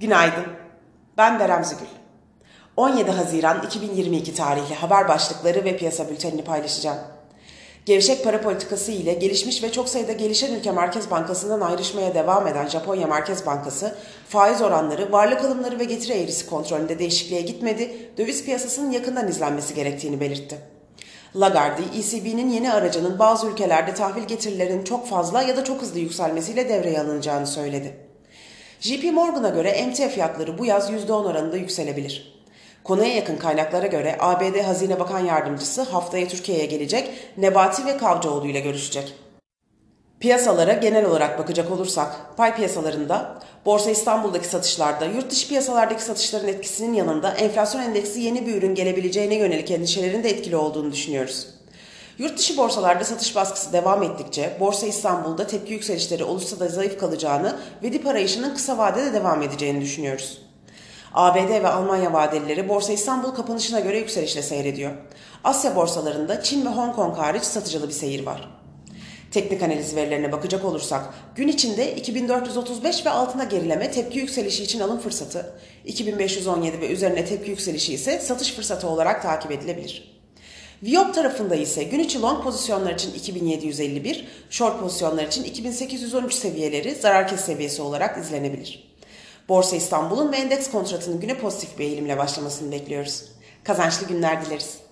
Günaydın. Ben Berem Zügül. 17 Haziran 2022 tarihli haber başlıkları ve piyasa bültenini paylaşacağım. Gevşek para politikası ile gelişmiş ve çok sayıda gelişen ülke Merkez Bankası'ndan ayrışmaya devam eden Japonya Merkez Bankası, faiz oranları, varlık alımları ve getiri eğrisi kontrolünde değişikliğe gitmedi, döviz piyasasının yakından izlenmesi gerektiğini belirtti. Lagarde, ECB'nin yeni aracının bazı ülkelerde tahvil getirilerinin çok fazla ya da çok hızlı yükselmesiyle devreye alınacağını söyledi. JP Morgan'a göre emtia fiyatları bu yaz %10 oranında yükselebilir. Konuya yakın kaynaklara göre ABD Hazine Bakan Yardımcısı haftaya Türkiye'ye gelecek, Nebati ve Kavcıoğlu ile görüşecek. Piyasalara genel olarak bakacak olursak, pay piyasalarında Borsa İstanbul'daki satışlarda yurt dışı piyasalardaki satışların etkisinin yanında enflasyon endeksi yeni bir ürün gelebileceğine yönelik endişelerin de etkili olduğunu düşünüyoruz. Yurt dışı borsalarda satış baskısı devam ettikçe Borsa İstanbul'da tepki yükselişleri olursa da zayıf kalacağını ve dip arayışının kısa vadede devam edeceğini düşünüyoruz. ABD ve Almanya vadelileri Borsa İstanbul kapanışına göre yükselişle seyrediyor. Asya borsalarında Çin ve Hong Kong hariç satıcılı bir seyir var. Teknik analiz verilerine bakacak olursak gün içinde 2435 ve altına gerileme tepki yükselişi için alım fırsatı, 2517 ve üzerine tepki yükselişi ise satış fırsatı olarak takip edilebilir. Viyop tarafında ise gün içi long pozisyonlar için 2751, short pozisyonlar için 2813 seviyeleri zarar kes seviyesi olarak izlenebilir. Borsa İstanbul'un ve endeks kontratının güne pozitif bir eğilimle başlamasını bekliyoruz. Kazançlı günler dileriz.